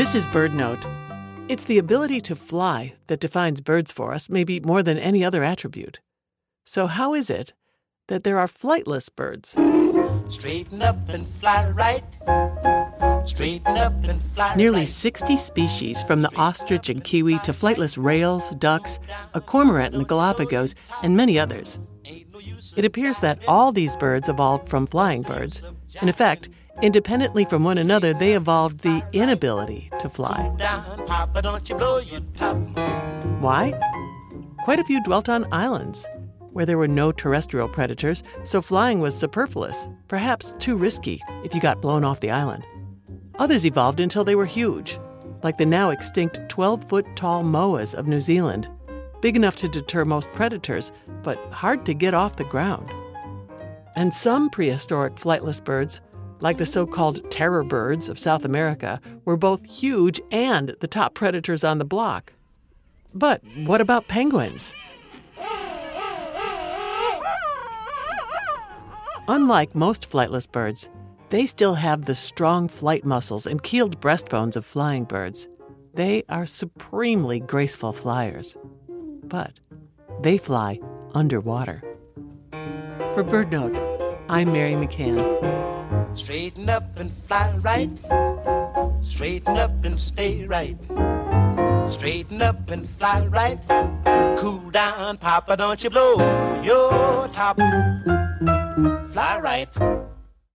This is BirdNote. It's the ability to fly that defines birds for us, maybe more than any other attribute. So, how is it that there are flightless birds? Straighten up and fly right. Straighten up and fly Nearly right. 60 species, from the ostrich and kiwi to flightless rails, ducks, a cormorant in the Galapagos, and many others. It appears that all these birds evolved from flying birds. In effect, independently from one another, they evolved the inability to fly. Why? Quite a few dwelt on islands, where there were no terrestrial predators, so flying was superfluous, perhaps too risky if you got blown off the island. Others evolved until they were huge, like the now extinct 12 foot tall moas of New Zealand, big enough to deter most predators, but hard to get off the ground. And some prehistoric flightless birds, like the so called terror birds of South America, were both huge and the top predators on the block. But what about penguins? Unlike most flightless birds, they still have the strong flight muscles and keeled breastbones of flying birds. They are supremely graceful flyers. But they fly underwater. For BirdNote, I'm Mary McCann. Straighten up and fly right. Straighten up and stay right. Straighten up and fly right. Cool down, Papa, don't you blow your top. Fly right.